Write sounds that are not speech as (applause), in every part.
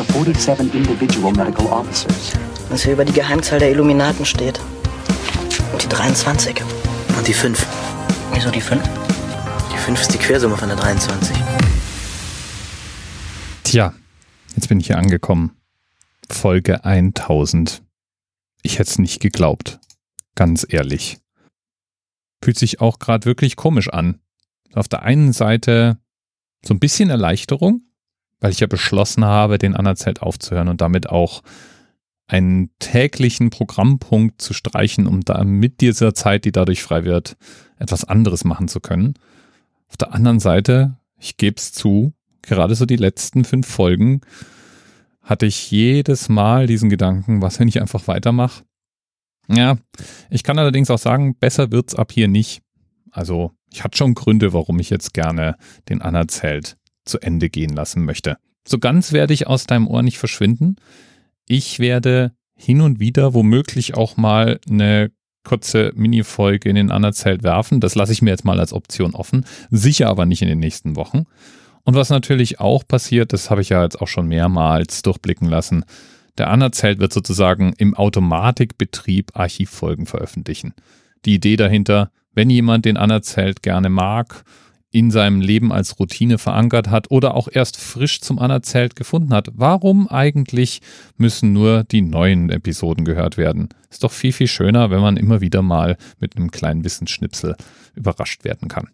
of 47 individual medical officers. Was hier über die Geheimzahl der Illuminaten steht. Und die 23. Und die 5. Wieso die 5? Die 5 ist die Quersumme von der 23. Tja, jetzt bin ich hier angekommen. Folge 1000. Ich hätte es nicht geglaubt. Ganz ehrlich. Fühlt sich auch gerade wirklich komisch an. Auf der einen Seite so ein bisschen Erleichterung, weil ich ja beschlossen habe, den Anerzelt aufzuhören und damit auch einen täglichen Programmpunkt zu streichen, um da mit dieser Zeit, die dadurch frei wird, etwas anderes machen zu können. Auf der anderen Seite, ich gebe es zu, gerade so die letzten fünf Folgen hatte ich jedes Mal diesen Gedanken, was wenn ich einfach weitermache. Ja, ich kann allerdings auch sagen, besser wird's ab hier nicht. Also, ich hatte schon Gründe, warum ich jetzt gerne den Anerzelt zu Ende gehen lassen möchte. So ganz werde ich aus deinem Ohr nicht verschwinden. Ich werde hin und wieder womöglich auch mal eine kurze Mini-Folge in den Anerzelt werfen. Das lasse ich mir jetzt mal als Option offen. Sicher aber nicht in den nächsten Wochen. Und was natürlich auch passiert, das habe ich ja jetzt auch schon mehrmals durchblicken lassen, der Anerzelt wird sozusagen im Automatikbetrieb Archivfolgen veröffentlichen. Die Idee dahinter, wenn jemand den Anerzelt gerne mag, in seinem Leben als Routine verankert hat oder auch erst frisch zum Anerzelt gefunden hat, warum eigentlich müssen nur die neuen Episoden gehört werden? Ist doch viel, viel schöner, wenn man immer wieder mal mit einem kleinen Wissensschnipsel überrascht werden kann.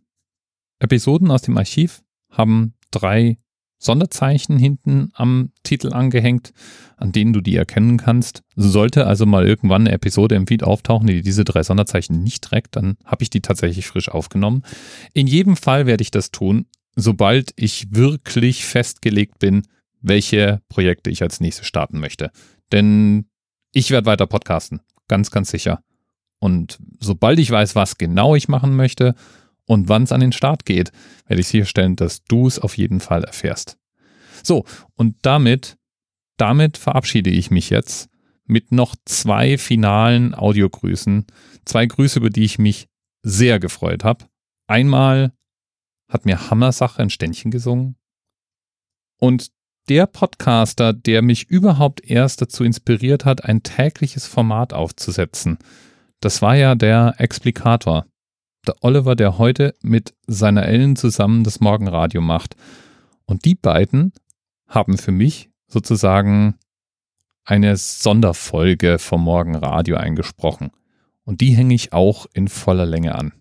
Episoden aus dem Archiv haben drei Sonderzeichen hinten am Titel angehängt, an denen du die erkennen kannst. Sollte also mal irgendwann eine Episode im Feed auftauchen, die diese drei Sonderzeichen nicht trägt, dann habe ich die tatsächlich frisch aufgenommen. In jedem Fall werde ich das tun, sobald ich wirklich festgelegt bin, welche Projekte ich als nächstes starten möchte. Denn ich werde weiter podcasten, ganz, ganz sicher. Und sobald ich weiß, was genau ich machen möchte, und wann es an den Start geht, werde ich sicherstellen, dass du es auf jeden Fall erfährst. So, und damit, damit verabschiede ich mich jetzt mit noch zwei finalen Audiogrüßen. Zwei Grüße, über die ich mich sehr gefreut habe. Einmal hat mir Hammersache ein Ständchen gesungen. Und der Podcaster, der mich überhaupt erst dazu inspiriert hat, ein tägliches Format aufzusetzen, das war ja der Explikator der Oliver, der heute mit seiner Ellen zusammen das Morgenradio macht. Und die beiden haben für mich sozusagen eine Sonderfolge vom Morgenradio eingesprochen. Und die hänge ich auch in voller Länge an.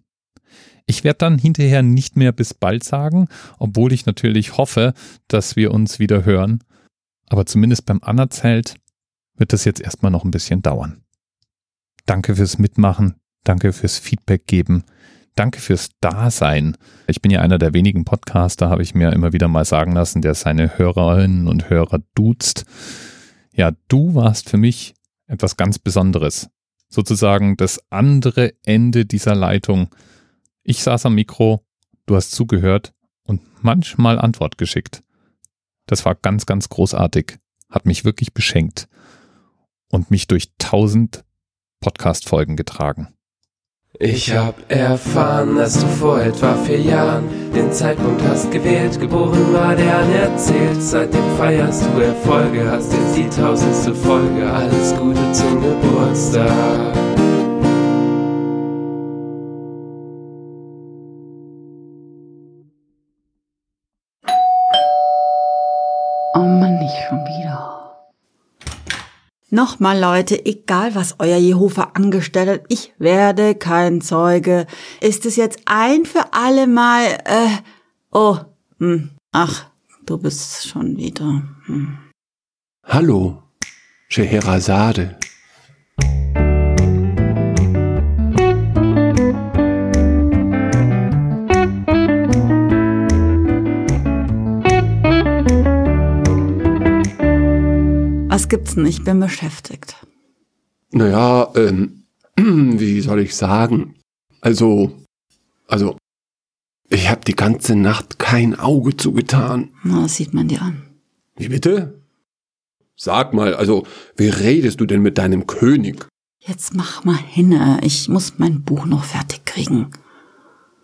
Ich werde dann hinterher nicht mehr bis bald sagen, obwohl ich natürlich hoffe, dass wir uns wieder hören. Aber zumindest beim Anerzelt wird das jetzt erstmal noch ein bisschen dauern. Danke fürs Mitmachen, danke fürs Feedback geben. Danke fürs Dasein. Ich bin ja einer der wenigen Podcaster, habe ich mir immer wieder mal sagen lassen, der seine Hörerinnen und Hörer duzt. Ja, du warst für mich etwas ganz Besonderes. Sozusagen das andere Ende dieser Leitung. Ich saß am Mikro, du hast zugehört und manchmal Antwort geschickt. Das war ganz, ganz großartig, hat mich wirklich beschenkt und mich durch tausend Podcast-Folgen getragen. Ich hab erfahren, dass du vor etwa vier Jahren den Zeitpunkt hast gewählt, geboren war der anerzählt. Seitdem feierst du Erfolge, hast jetzt die tausendste Folge. Alles Gute zum Geburtstag. Nochmal, Leute, egal was euer Jehova angestellt hat, ich werde kein Zeuge. Ist es jetzt ein für alle Mal, äh, oh, hm, ach, du bist schon wieder. Hm. Hallo, Scheherazade. Was gibt's denn? Ich bin beschäftigt. Naja, ähm, (clears throat) wie soll ich sagen? Also, also, ich habe die ganze Nacht kein Auge zugetan. Na, das sieht man dir an. Wie bitte? Sag mal, also, wie redest du denn mit deinem König? Jetzt mach mal hinne. Ich muss mein Buch noch fertig kriegen.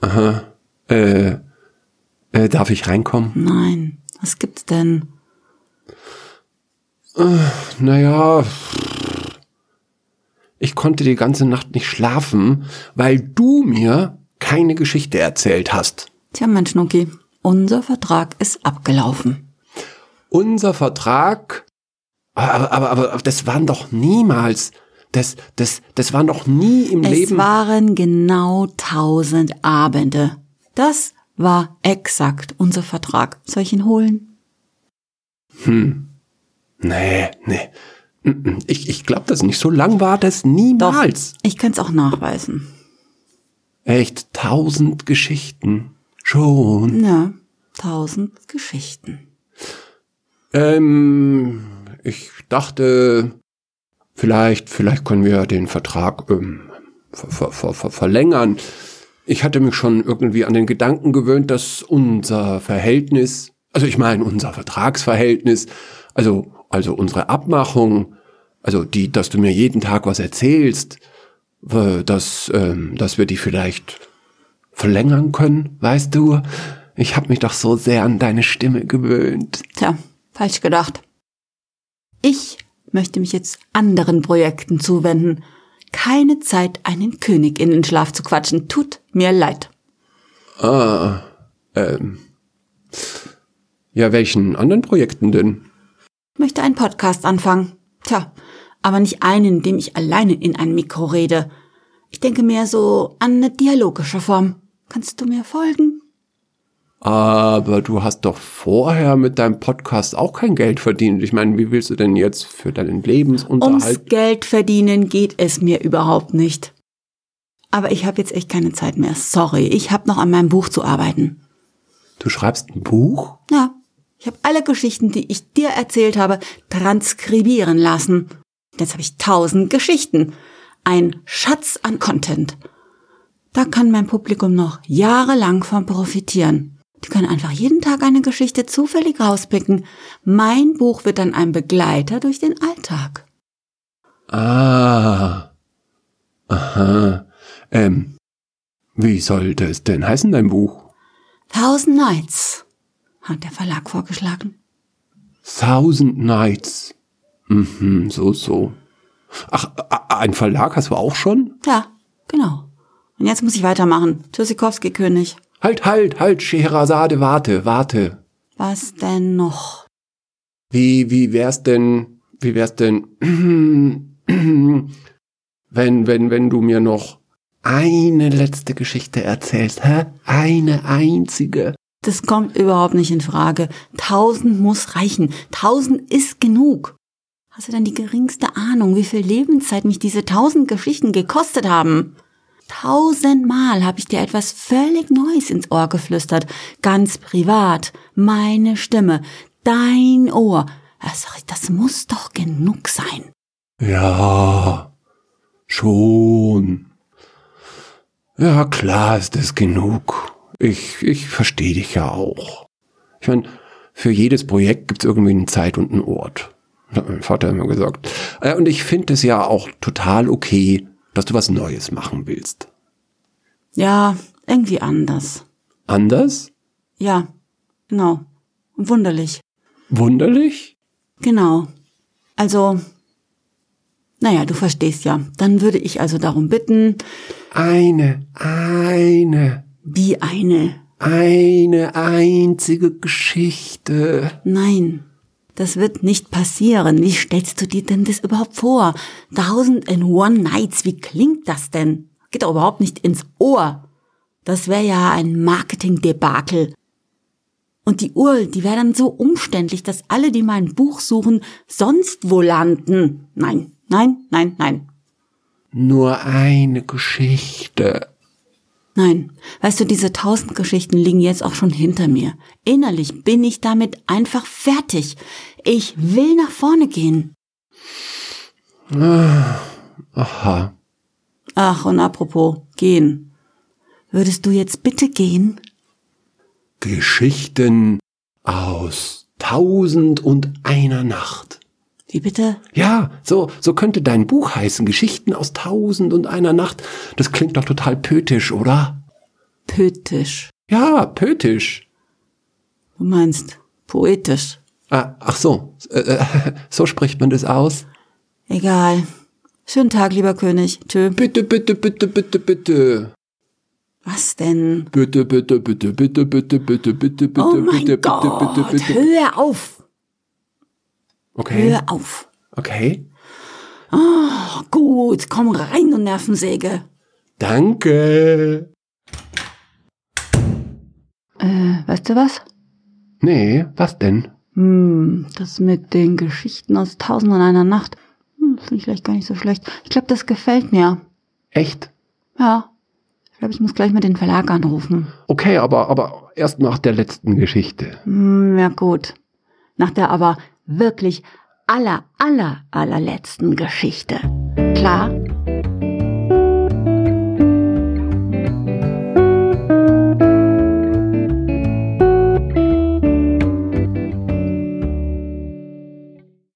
Aha. Äh, äh darf ich reinkommen? Nein. Was gibt's denn? Naja, ich konnte die ganze Nacht nicht schlafen, weil du mir keine Geschichte erzählt hast. Tja, mein Schnucki, unser Vertrag ist abgelaufen. Unser Vertrag, aber, aber, aber das waren doch niemals, das, das, das waren doch nie im Es Leben. waren genau tausend Abende. Das war exakt unser Vertrag. Soll ich ihn holen? Nee, nee. Ich, ich glaube das nicht. So lang war das niemals. Ich kann es auch nachweisen. Echt, tausend Geschichten. Schon. Ja, tausend Geschichten. Ähm, ich dachte, vielleicht, vielleicht können wir den Vertrag ähm, ver, ver, ver, ver, verlängern. Ich hatte mich schon irgendwie an den Gedanken gewöhnt, dass unser Verhältnis, also ich meine unser Vertragsverhältnis, also also unsere Abmachung, also die, dass du mir jeden Tag was erzählst, äh, dass ähm, dass wir die vielleicht verlängern können, weißt du? Ich habe mich doch so sehr an deine Stimme gewöhnt. Tja, falsch gedacht. Ich möchte mich jetzt anderen Projekten zuwenden. Keine Zeit, einen König in den Schlaf zu quatschen. Tut mir leid. Ah, ähm. Ja, welchen anderen Projekten denn? Möchte einen Podcast anfangen. Tja, aber nicht einen, in dem ich alleine in ein Mikro rede. Ich denke mehr so an eine dialogische Form. Kannst du mir folgen? Aber du hast doch vorher mit deinem Podcast auch kein Geld verdient. Ich meine, wie willst du denn jetzt für deinen Ums Lebensunterhalt? Geld verdienen geht es mir überhaupt nicht. Aber ich habe jetzt echt keine Zeit mehr. Sorry, ich habe noch an meinem Buch zu arbeiten. Du schreibst ein Buch? Ja, ich habe alle Geschichten, die ich dir erzählt habe, transkribieren lassen. Jetzt habe ich tausend Geschichten. Ein Schatz an Content. Da kann mein Publikum noch jahrelang von profitieren. Die können einfach jeden Tag eine Geschichte zufällig rauspicken. Mein Buch wird dann ein Begleiter durch den Alltag. Ah. Aha. Ähm. Wie sollte es denn heißen, dein Buch? Thousand Nights, hat der Verlag vorgeschlagen. Thousand Nights. Mhm, so, so. Ach, ein Verlag hast du auch schon? Ja, genau. Und jetzt muss ich weitermachen. Tschüssikowski König. Halt, halt, halt, Scheherazade, warte, warte. Was denn noch? Wie, wie wär's denn, wie wär's denn, (clears throat) wenn, wenn, wenn du mir noch eine letzte Geschichte erzählst, hä? Eine einzige. Das kommt überhaupt nicht in Frage. Tausend muss reichen. Tausend ist genug. Hast du denn die geringste Ahnung, wie viel Lebenszeit mich diese tausend Geschichten gekostet haben? Tausendmal habe ich dir etwas völlig Neues ins Ohr geflüstert. Ganz privat. Meine Stimme. Dein Ohr. Sorry, das muss doch genug sein. Ja, schon. Ja, klar ist es genug. Ich, ich verstehe dich ja auch. Ich meine, für jedes Projekt gibt's irgendwie eine Zeit und einen Ort. Das hat mein Vater immer gesagt. Und ich finde es ja auch total okay, dass du was Neues machen willst. Ja, irgendwie anders. Anders? Ja, genau. Wunderlich. Wunderlich? Genau. Also, naja, du verstehst ja. Dann würde ich also darum bitten, Eine, eine, wie eine. eine einzige Geschichte. Nein, das wird nicht passieren. Wie stellst du dir denn das überhaupt vor? Thousand and One Nights, wie klingt das denn? Geht doch überhaupt nicht ins Ohr. Das wäre ja ein Marketing-Debakel. Und die Uhr, die wäre dann so umständlich, dass alle, die mal ein Buch suchen, sonst wo landen. Nein, nein, nein, nein. Nur eine Geschichte. Nein, weißt du, diese tausend Geschichten liegen jetzt auch schon hinter mir. Innerlich bin ich damit einfach fertig. Ich will nach vorne gehen. Aha. Ach, und apropos, gehen. Würdest du jetzt bitte gehen? Geschichten aus Tausend und einer Nacht. Wie bitte? Ja, so, so könnte dein Buch heißen. Geschichten aus Tausend und einer Nacht. Das klingt doch total pötisch, oder? Pötisch. Ja, pötisch. Du meinst poetisch. Ah, ach so, äh, äh, (laughs) so spricht man das aus. Egal. Schönen Tag, lieber König. Tschö. Bitte, bitte, bitte, bitte, bitte. Was denn? Bitte, bitte, bitte, bitte, bitte, bitte, bitte, bitte, Oh bitte, Gott. bitte, bitte, bitte. Hör auf. Okay, Hör auf. okay. Oh, gut, komm rein, du Nervensäge. Danke. Äh, weißt du was? Nee, was denn? Hm, das mit den Geschichten aus Tausend und einer Nacht. Hm, Finde ich vielleicht gar nicht so schlecht. Ich glaube, das gefällt mir. Echt? Ja. Ich glaube, ich muss gleich mal den Verlag anrufen. Okay, aber, aber erst nach der letzten Geschichte. Hm, ja gut. Nach der aber wirklich aller, aller, allerletzten Geschichte. Klar?